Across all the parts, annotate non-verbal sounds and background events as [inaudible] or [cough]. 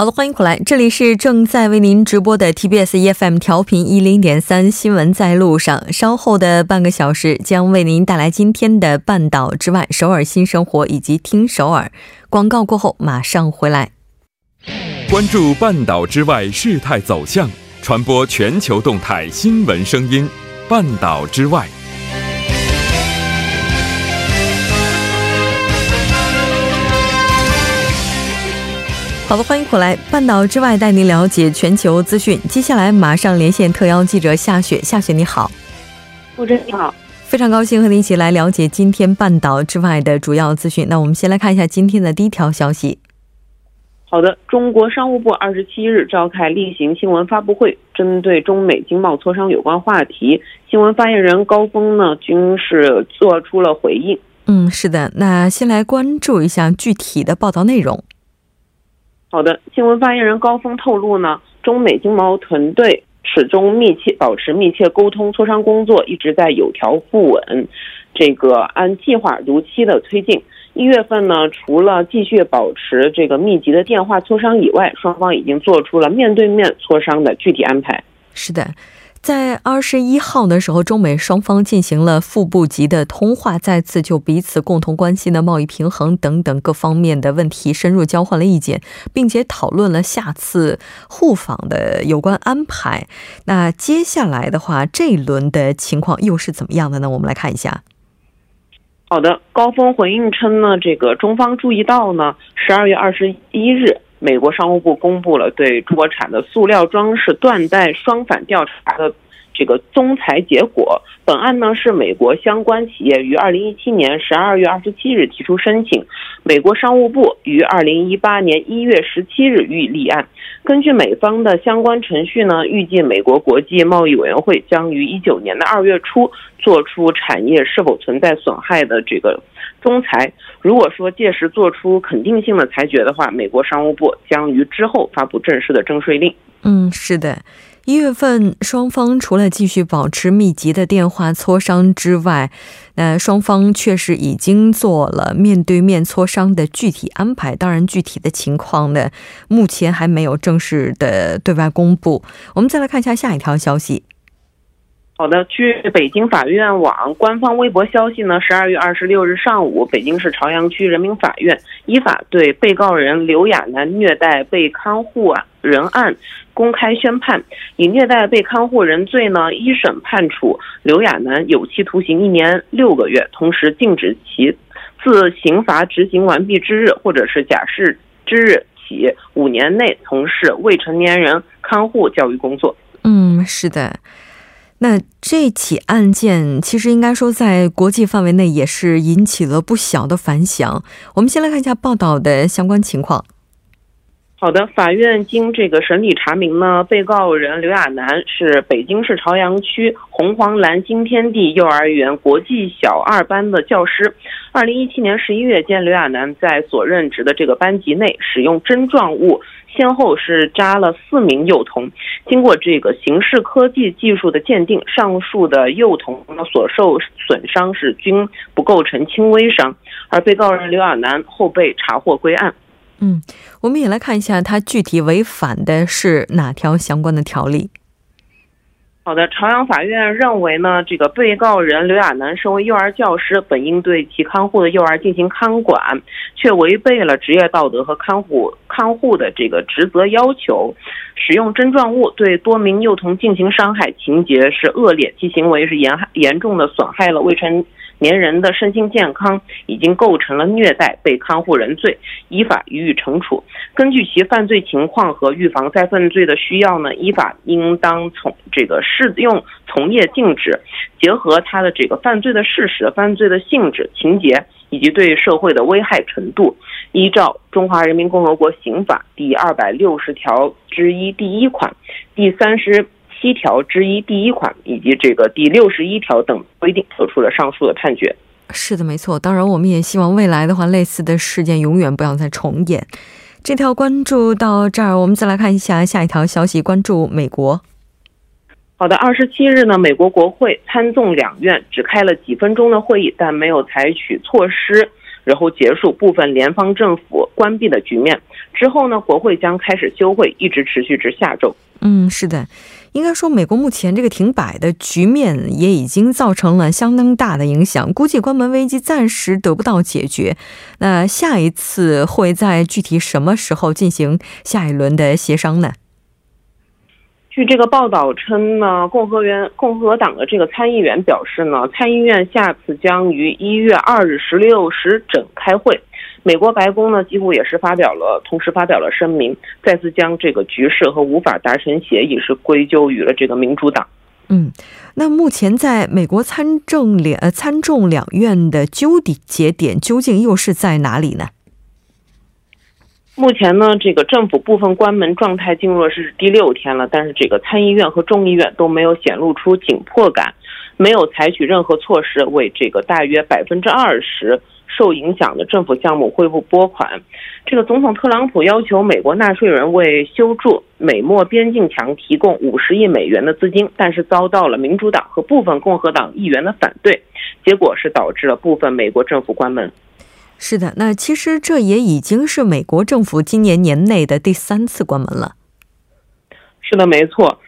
好的，欢迎回来，这里是正在为您直播的 TBS EFM 调频一零点三新闻在路上。稍后的半个小时将为您带来今天的半岛之外、首尔新生活以及听首尔广告过后马上回来。关注半岛之外事态走向，传播全球动态新闻声音。半岛之外。好的，欢迎回来，半岛之外带您了解全球资讯。接下来马上连线特邀记者夏雪，夏雪你好，陆真你好，非常高兴和您一起来了解今天半岛之外的主要资讯。那我们先来看一下今天的第一条消息。好的，中国商务部二十七日召开例行新闻发布会，针对中美经贸磋商有关话题，新闻发言人高峰呢均是做出了回应。嗯，是的，那先来关注一下具体的报道内容。好的，新闻发言人高峰透露呢，中美经贸团队始终密切保持密切沟通，磋商工作一直在有条不紊，这个按计划如期的推进。一月份呢，除了继续保持这个密集的电话磋商以外，双方已经做出了面对面磋商的具体安排。是的。在二十一号的时候，中美双方进行了副部级的通话，再次就彼此共同关心的贸易平衡等等各方面的问题深入交换了意见，并且讨论了下次互访的有关安排。那接下来的话，这一轮的情况又是怎么样的呢？我们来看一下。好的，高峰回应称呢，这个中方注意到呢，十二月二十一日。美国商务部公布了对中国产的塑料装饰缎带双反调查的这个综裁结果。本案呢是美国相关企业于二零一七年十二月二十七日提出申请，美国商务部于二零一八年一月十七日予以立案。根据美方的相关程序呢，预计美国国际贸易委员会将于一九年的二月初做出产业是否存在损害的这个。仲裁，如果说届时做出肯定性的裁决的话，美国商务部将于之后发布正式的征税令。嗯，是的，一月份双方除了继续保持密集的电话磋商之外，那双方确实已经做了面对面磋商的具体安排。当然，具体的情况呢，目前还没有正式的对外公布。我们再来看一下下一条消息。好的，据北京法院网官方微博消息呢，十二月二十六日上午，北京市朝阳区人民法院依法对被告人刘亚楠虐待被看护人案公开宣判，以虐待被看护人罪呢，一审判处刘亚楠有期徒刑一年六个月，同时禁止其自刑罚执行完毕之日或者是假释之日起五年内从事未成年人看护教育工作。嗯，是的。那这起案件其实应该说在国际范围内也是引起了不小的反响。我们先来看一下报道的相关情况。好的，法院经这个审理查明呢，被告人刘亚楠是北京市朝阳区红黄蓝新天地幼儿园国际小二班的教师。二零一七年十一月间，刘亚楠在所任职的这个班级内使用针状物。先后是扎了四名幼童，经过这个刑事科技技术的鉴定，上述的幼童所受损伤是均不构成轻微伤，而被告人刘亚楠后被查获归案。嗯，我们也来看一下他具体违反的是哪条相关的条例。好的，朝阳法院认为呢，这个被告人刘亚楠身为幼儿教师，本应对其看护的幼儿进行看管，却违背了职业道德和看护看护的这个职责要求，使用针状物对多名幼童进行伤害，情节是恶劣，其行为是严严重的损害了未成。年人的身心健康已经构成了虐待被看护人罪，依法予以惩处。根据其犯罪情况和预防再犯罪的需要呢，依法应当从这个适用从业禁止，结合他的这个犯罪的事实、犯罪的性质、情节以及对社会的危害程度，依照《中华人民共和国刑法》第二百六十条之一第一款、第三十。七条之一第一款以及这个第六十一条等规定，作出了上述的判决。是的，没错。当然，我们也希望未来的话，类似的事件永远不要再重演。这条关注到这儿，我们再来看一下下一条消息，关注美国。好的，二十七日呢，美国国会参众两院只开了几分钟的会议，但没有采取措施，然后结束部分联邦政府关闭的局面。之后呢，国会将开始休会，一直持续至下周。嗯，是的，应该说，美国目前这个停摆的局面也已经造成了相当大的影响，估计关门危机暂时得不到解决。那下一次会在具体什么时候进行下一轮的协商呢？据这个报道称呢，共和员共和党的这个参议员表示呢，参议院下次将于一月二日十六时整开会。美国白宫呢，几乎也是发表了，同时发表了声明，再次将这个局势和无法达成协议是归咎于了这个民主党。嗯，那目前在美国参政两参众两院的纠底节点究竟又是在哪里呢？目前呢，这个政府部分关门状态进入了是第六天了，但是这个参议院和众议院都没有显露出紧迫感，没有采取任何措施为这个大约百分之二十受影响的政府项目恢复拨款。这个总统特朗普要求美国纳税人为修筑美墨边境墙提供五十亿美元的资金，但是遭到了民主党和部分共和党议员的反对，结果是导致了部分美国政府关门。是的，那其实这也已经是美国政府今年年内的第三次关门了。是的，没错。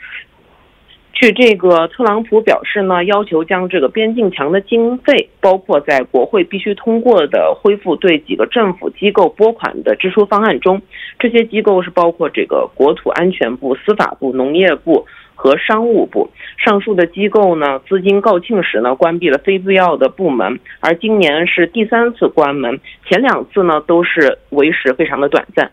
据这个特朗普表示呢，要求将这个边境墙的经费，包括在国会必须通过的恢复对几个政府机构拨款的支出方案中，这些机构是包括这个国土安全部、司法部、农业部。和商务部上述的机构呢，资金告罄时呢，关闭了非必要的部门，而今年是第三次关门，前两次呢都是为时非常的短暂。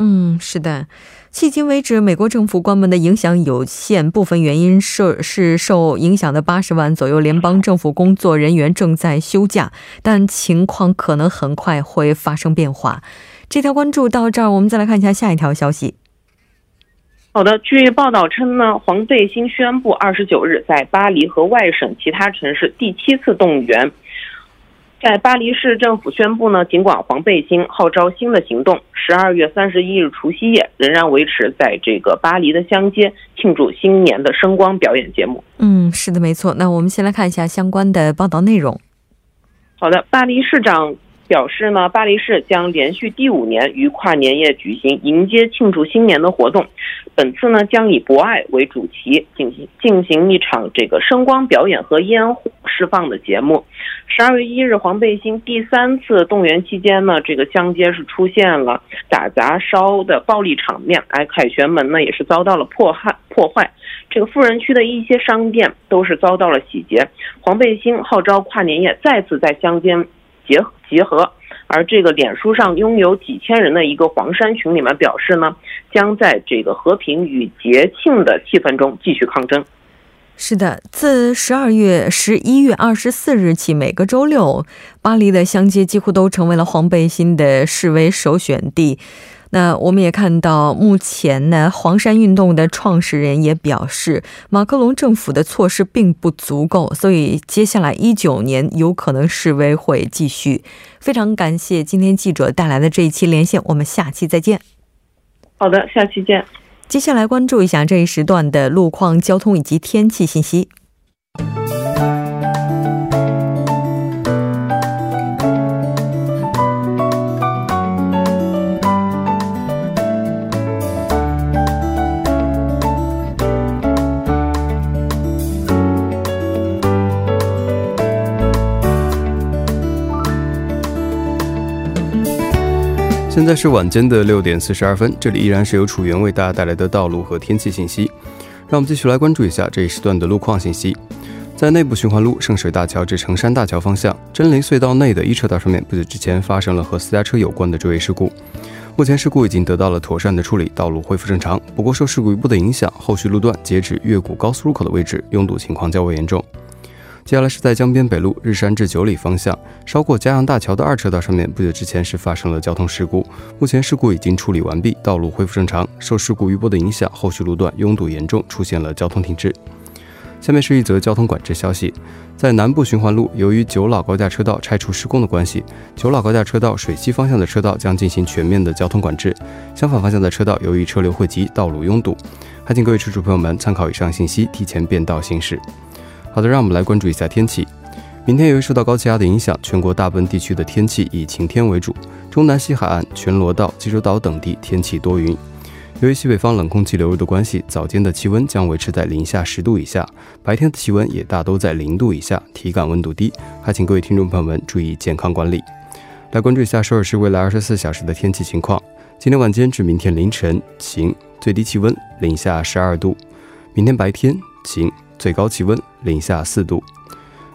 嗯，是的，迄今为止，美国政府关门的影响有限，部分原因是是受影响的八十万左右联邦政府工作人员正在休假，但情况可能很快会发生变化。这条关注到这儿，我们再来看一下下一条消息。好的，据报道称呢，黄背心宣布二十九日在巴黎和外省其他城市第七次动员。在巴黎市政府宣布呢，尽管黄背心号召新的行动，十二月三十一日除夕夜仍然维持在这个巴黎的乡间庆祝新年的声光表演节目。嗯，是的，没错。那我们先来看一下相关的报道内容。好的，巴黎市长。表示呢，巴黎市将连续第五年于跨年夜举行迎接庆祝新年的活动。本次呢，将以博爱为主题进行进行一场这个声光表演和烟火释放的节目。十二月一日，黄背心第三次动员期间呢，这个乡街是出现了打砸烧的暴力场面，而凯旋门呢也是遭到了破坏破坏。这个富人区的一些商店都是遭到了洗劫。黄背心号召跨年夜再次在乡间。结结合，而这个脸书上拥有几千人的一个黄山群里面表示呢，将在这个和平与节庆的气氛中继续抗争。是的，自十二月十一月二十四日起，每个周六，巴黎的乡街几乎都成为了黄背心的示威首选地。那我们也看到，目前呢，黄山运动的创始人也表示，马克龙政府的措施并不足够，所以接下来一九年有可能示威会继续。非常感谢今天记者带来的这一期连线，我们下期再见。好的，下期见。接下来关注一下这一时段的路况、交通以及天气信息。现在是晚间的六点四十二分，这里依然是由楚源为大家带来的道路和天气信息。让我们继续来关注一下这一时段的路况信息。在内部循环路圣水大桥至成山大桥方向，真雷隧道内的一车道上面，不久之前发生了和私家车有关的追尾事故。目前事故已经得到了妥善的处理，道路恢复正常。不过受事故一步的影响，后续路段截止越谷高速入口的位置拥堵情况较为严重。接下来是在江边北路日山至九里方向，稍过嘉阳大桥的二车道上面，不久之前是发生了交通事故，目前事故已经处理完毕，道路恢复正常。受事故余波的影响，后续路段拥堵严重，出现了交通停滞。下面是一则交通管制消息，在南部循环路，由于九老高架车道拆除施工的关系，九老高架车道水西方向的车道将进行全面的交通管制，相反方向的车道由于车流汇集，道路拥堵，还请各位车主朋友们参考以上信息，提前变道行驶。好的，让我们来关注一下天气。明天由于受到高气压的影响，全国大部分地区的天气以晴天为主，中南西海岸、全罗道、济州岛等地天气多云。由于西北方冷空气流入的关系，早间的气温将维持在零下十度以下，白天的气温也大都在零度以下，体感温度低。还请各位听众朋友们注意健康管理。来关注一下首尔市未来二十四小时的天气情况：今天晚间至明天凌晨晴，最低气温零下十二度；明天白天晴，最高气温零下四度。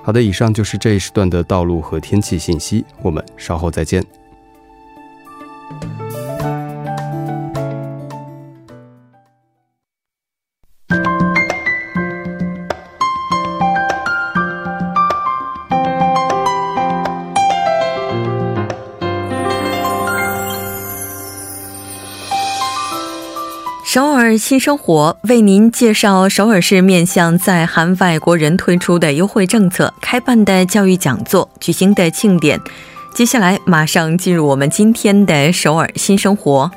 好的，以上就是这一时段的道路和天气信息，我们稍后再见。新生活为您介绍首尔市面向在韩外国人推出的优惠政策、开办的教育讲座、举行的庆典。接下来马上进入我们今天的首尔新生活。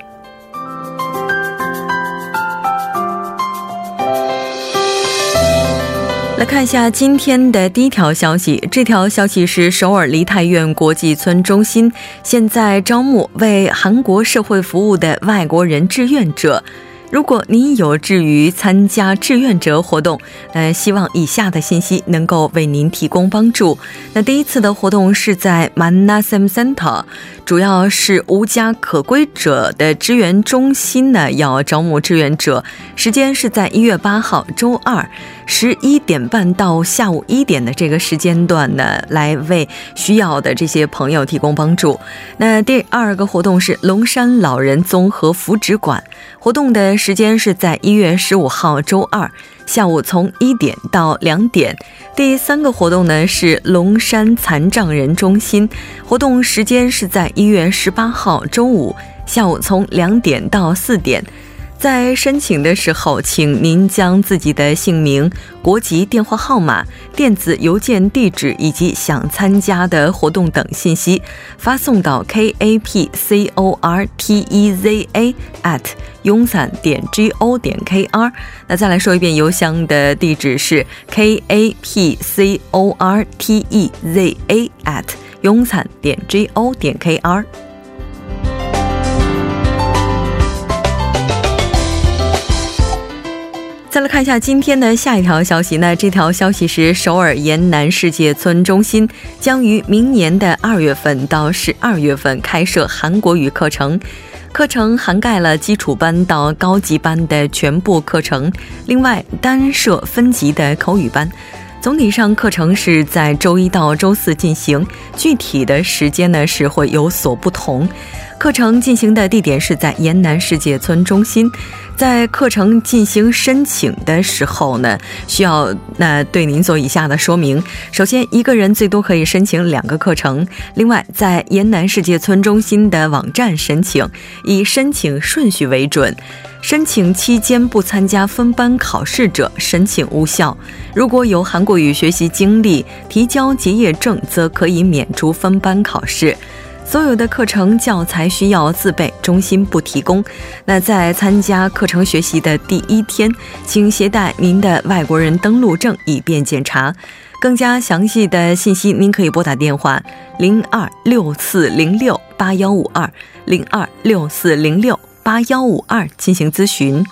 来看一下今天的第一条消息，这条消息是首尔梨泰院国际村中心现在招募为韩国社会服务的外国人志愿者。如果您有志于参加志愿者活动，呃希望以下的信息能够为您提供帮助。那第一次的活动是在 Manasem Center，主要是无家可归者的支援中心呢，要招募志愿者，时间是在一月八号周二十一点半到下午一点的这个时间段呢，来为需要的这些朋友提供帮助。那第二个活动是龙山老人综合福祉馆，活动的。时间是在一月十五号周二下午从一点到两点。第三个活动呢是龙山残障人中心，活动时间是在一月十八号周五下午从两点到四点。在申请的时候，请您将自己的姓名、国籍、电话号码、电子邮件地址以及想参加的活动等信息发送到 k a p c o r t e z a at 庸散点 g o 点 k r。那再来说一遍，邮箱的地址是 k a p c o r t e z a at 庸散点 g o 点 k r。再来看一下今天的下一条消息，那这条消息是首尔延南世界村中心将于明年的二月份到十二月份开设韩国语课程，课程涵盖了基础班到高级班的全部课程，另外单设分级的口语班。总体上课程是在周一到周四进行，具体的时间呢是会有所不同。课程进行的地点是在延南世界村中心。在课程进行申请的时候呢，需要那对您做以下的说明：首先，一个人最多可以申请两个课程。另外，在延南世界村中心的网站申请，以申请顺序为准。申请期间不参加分班考试者申请无效。如果有韩国语学习经历，提交结业证则可以免除分班考试。所有的课程教材需要自备，中心不提供。那在参加课程学习的第一天，请携带您的外国人登录证，以便检查。更加详细的信息，您可以拨打电话零二六四零六八幺五二零二六四零六八幺五二进行咨询。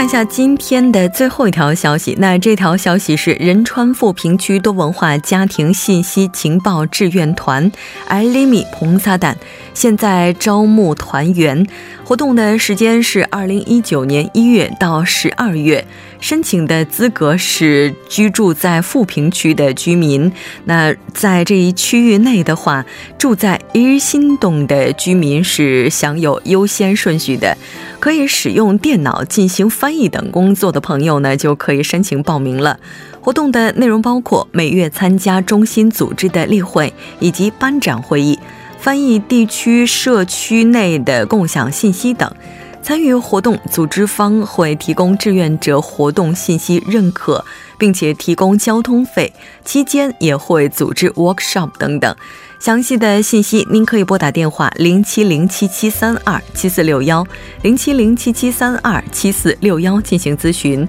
看一下今天的最后一条消息。那这条消息是仁川富平区多文化家庭信息情报志愿团 “Alimi 彭萨旦”现在招募团员，活动的时间是二零一九年一月到十二月，申请的资格是居住在富平区的居民。那在这一区域内的话，住在日新洞的居民是享有优先顺序的。可以使用电脑进行翻译等工作的朋友呢，就可以申请报名了。活动的内容包括每月参加中心组织的例会以及班长会议，翻译地区社区内的共享信息等。参与活动，组织方会提供志愿者活动信息认可，并且提供交通费。期间也会组织 workshop 等等。详细的信息，您可以拨打电话零七零七七三二七四六幺零七零七七三二七四六幺进行咨询。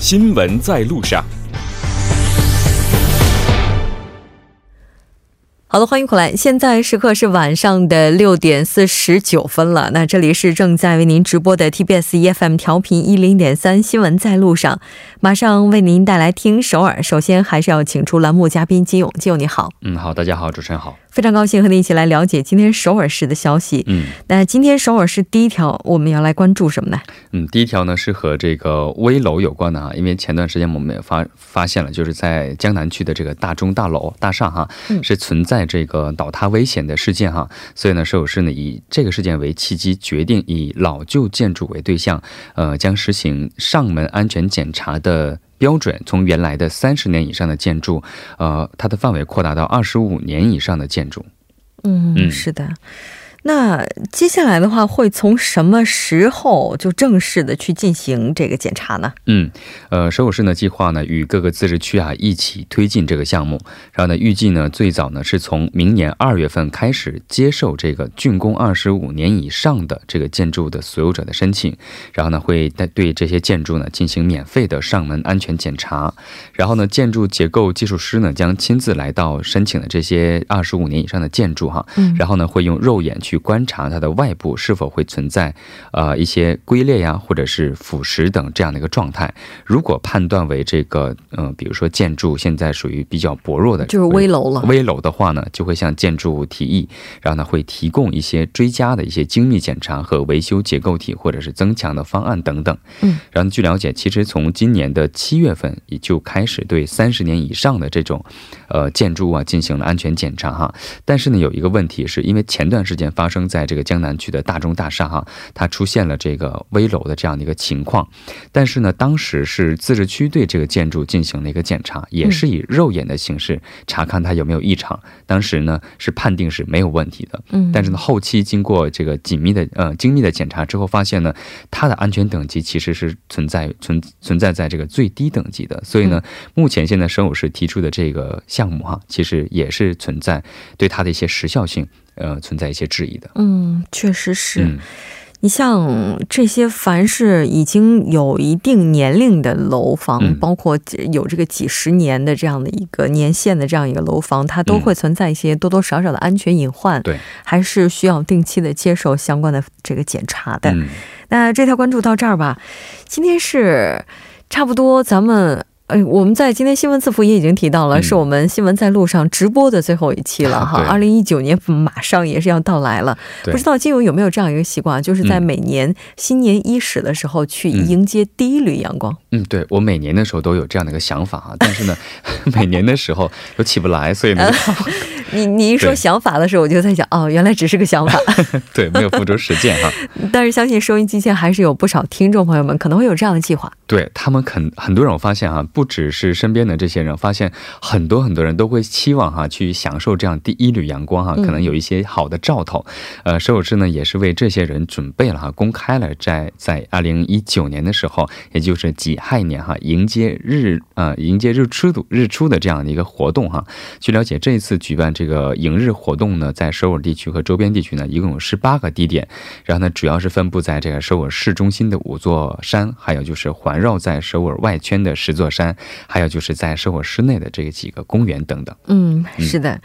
新闻在路上》。好的，欢迎回来。现在时刻是晚上的六点四十九分了。那这里是正在为您直播的 TBS EFM 调频一零点三新闻在路上，马上为您带来听首尔。首先还是要请出栏目嘉宾金勇，金勇你好。嗯，好，大家好，主持人好。非常高兴和您一起来了解今天首尔市的消息。嗯，那今天首尔市第一条我们要来关注什么呢？嗯，第一条呢是和这个危楼有关的哈，因为前段时间我们也发发现了，就是在江南区的这个大中大楼大厦哈，是存在这个倒塌危险的事件哈，所以呢，首尔市呢以这个事件为契机，决定以老旧建筑为对象，呃，将实行上门安全检查的。标准从原来的三十年以上的建筑，呃，它的范围扩大到二十五年以上的建筑。嗯，是的。那接下来的话，会从什么时候就正式的去进行这个检查呢？嗯，呃，首尔市呢计划呢与各个自治区啊一起推进这个项目，然后呢预计呢最早呢是从明年二月份开始接受这个竣工二十五年以上的这个建筑的所有者的申请，然后呢会对对这些建筑呢进行免费的上门安全检查，然后呢建筑结构技术师呢将亲自来到申请的这些二十五年以上的建筑哈，嗯，然后呢会用肉眼去。观察它的外部是否会存在，呃一些龟裂呀，或者是腐蚀等这样的一个状态。如果判断为这个，嗯，比如说建筑现在属于比较薄弱的，就是危楼了。危楼的话呢，就会向建筑物提议，然后呢会提供一些追加的一些精密检查和维修结构体或者是增强的方案等等。嗯，然后据了解，其实从今年的七月份也就开始对三十年以上的这种，呃建筑物啊进行了安全检查哈。但是呢，有一个问题是因为前段时间发生在这个江南区的大中大厦哈，它出现了这个危楼的这样的一个情况，但是呢，当时是自治区对这个建筑进行了一个检查，也是以肉眼的形式查看它有没有异常，当时呢是判定是没有问题的，嗯，但是呢后期经过这个紧密的呃精密的检查之后，发现呢它的安全等级其实是存在存存在在这个最低等级的，所以呢，目前现在省委市提出的这个项目哈，其实也是存在对它的一些时效性。呃，存在一些质疑的。嗯，确实是。你像这些，凡是已经有一定年龄的楼房，包括有这个几十年的这样的一个年限的这样一个楼房，它都会存在一些多多少少的安全隐患。对，还是需要定期的接受相关的这个检查的。那这条关注到这儿吧。今天是差不多，咱们。哎，我们在今天新闻字符也已经提到了，是我们新闻在路上直播的最后一期了哈。二零一九年马上也是要到来了，不知道金勇有没有这样一个习惯，就是在每年新年伊始的时候去迎接第一缕阳光。嗯，对我每年的时候都有这样的一个想法哈，[laughs] 但是呢，每年的时候都起不来，所以呢。[laughs] 你你一说想法的时候，我就在想，哦，原来只是个想法，[laughs] 对，没有付诸实践哈。但是相信收音机前还是有不少听众朋友们可能会有这样的计划。对他们肯很多人，我发现哈，不只是身边的这些人，发现很多很多人都会期望哈去享受这样第一缕阳光哈，可能有一些好的兆头。呃，首尔市呢也是为这些人准备了哈，公开了在在二零一九年的时候，也就是己亥年哈，迎接日呃迎接日出的日出的这样的一个活动哈。据了解，这一次举办。这个迎日活动呢，在首尔地区和周边地区呢，一共有十八个地点，然后呢，主要是分布在这个首尔市中心的五座山，还有就是环绕在首尔外圈的十座山，山，还有就是在生活室内的这几个公园等等。嗯，是的。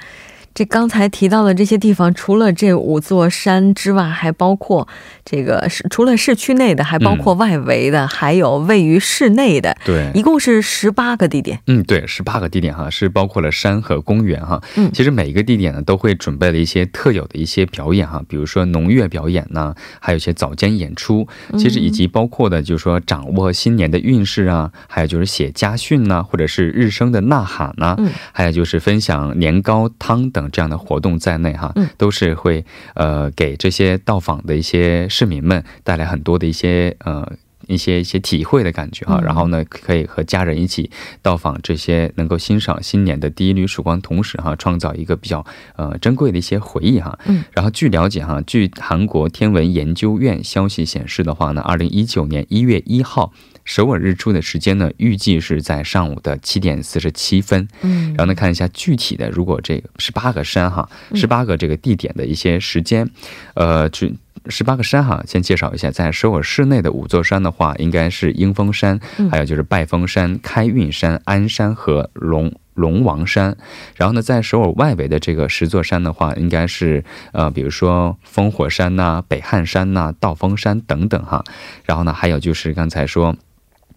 这刚才提到的这些地方，除了这五座山之外，还包括这个是除了市区内的，还包括外围的，还有位于市内的。对，一共是十八个地点。嗯，对，十八个地点哈，是包括了山和公园哈。嗯，其实每一个地点呢，都会准备了一些特有的一些表演哈，比如说农乐表演呢，还有一些早间演出。其实以及包括的，就是说掌握新年的运势啊，还有就是写家训呐，或者是日升的呐喊呐，嗯，还有就是分享年糕汤等。这样的活动在内，哈，都是会呃给这些到访的一些市民们带来很多的一些呃一些一些体会的感觉哈。然后呢，可以和家人一起到访这些，能够欣赏新年的第一缕曙光，同时哈，创造一个比较呃珍贵的一些回忆哈。嗯。然后据了解哈，据韩国天文研究院消息显示的话呢，二零一九年一月一号。首尔日出的时间呢，预计是在上午的七点四十七分。嗯，然后呢，看一下具体的，如果这个十八个山哈，十八个这个地点的一些时间，呃，就十八个山哈，先介绍一下，在首尔市内的五座山的话，应该是英峰山，还有就是拜峰山、开运山、鞍山和龙龙王山。然后呢，在首尔外围的这个十座山的话，应该是呃，比如说烽火山呐、北汉山呐、道峰山等等哈。然后呢，还有就是刚才说。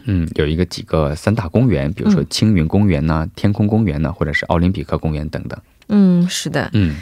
嗯，有一个几个三大公园，比如说青云公园呐、天空公园呐，或者是奥林匹克公园等等。嗯，是的，嗯。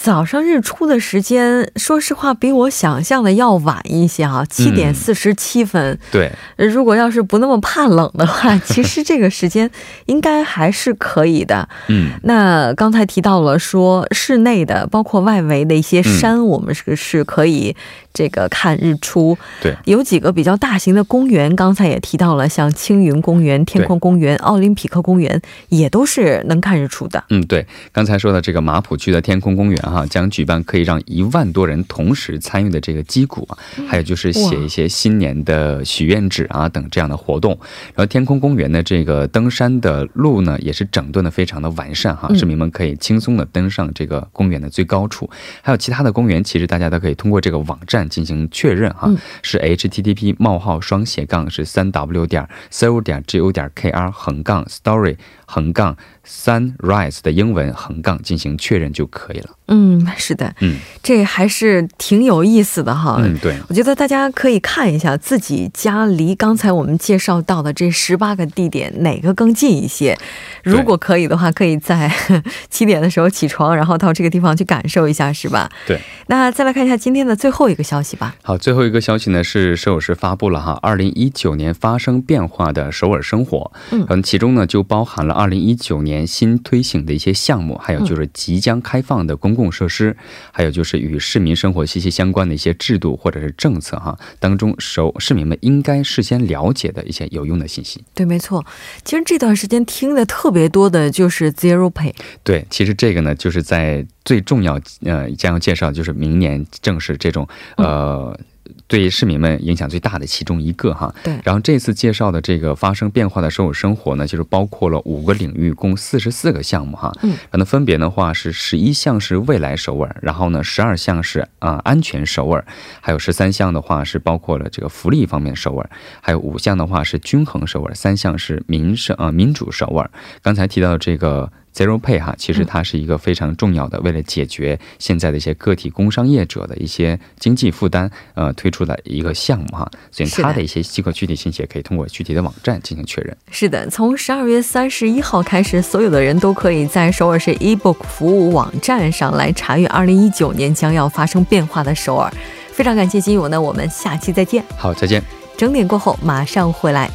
早上日出的时间，说实话比我想象的要晚一些啊，七点四十七分。对，如果要是不那么怕冷的话，[laughs] 其实这个时间应该还是可以的。嗯，那刚才提到了说室内的，包括外围的一些山，我们是是可以这个看日出。对，有几个比较大型的公园，刚才也提到了，像青云公园、天空公园、奥林匹克公园，也都是能看日出的。嗯，对，刚才说的这个马浦区的天空公园。哈，将举办可以让一万多人同时参与的这个击鼓啊，还有就是写一些新年的许愿纸啊等这样的活动。然后天空公园的这个登山的路呢，也是整顿的非常的完善哈，市民们可以轻松的登上这个公园的最高处。还有其他的公园，其实大家都可以通过这个网站进行确认哈，是 http: 冒号双斜杠是三 w 点 c o 点 go 点 kr 横杠 story 横杠。Sunrise 的英文横杠进行确认就可以了。嗯，是的，嗯，这还是挺有意思的哈。嗯，对，我觉得大家可以看一下自己家离刚才我们介绍到的这十八个地点哪个更近一些。如果可以的话，可以在 [laughs] 七点的时候起床，然后到这个地方去感受一下，是吧？对。那再来看一下今天的最后一个消息吧。好，最后一个消息呢是首尔市发布了哈，二零一九年发生变化的首尔生活。嗯，其中呢就包含了二零一九年。新推行的一些项目，还有就是即将开放的公共设施，还有就是与市民生活息息相关的一些制度或者是政策哈，当中首市民们应该事先了解的一些有用的信息。对，没错。其实这段时间听的特别多的就是 Zero Pay。对，其实这个呢，就是在最重要呃将要介绍，就是明年正式这种呃。对市民们影响最大的其中一个哈，对。然后这次介绍的这个发生变化的首尔生活呢，就是包括了五个领域，共四十四个项目哈。嗯。那分别的话是十一项是未来首尔，然后呢十二项是啊安全首尔，还有十三项的话是包括了这个福利方面首尔，还有五项的话是均衡首尔，三项是民生啊民主首尔。刚才提到这个。Zero Pay 哈，其实它是一个非常重要的，为了解决现在的一些个体工商业者的一些经济负担，呃，推出的一个项目哈。所以它的一些机构具体信息也可以通过具体的网站进行确认。是的，从十二月三十一号开始，所有的人都可以在首尔市 eBook 服务网站上来查阅二零一九年将要发生变化的首尔。非常感谢金勇，呢我们下期再见。好，再见。整点过后马上回来。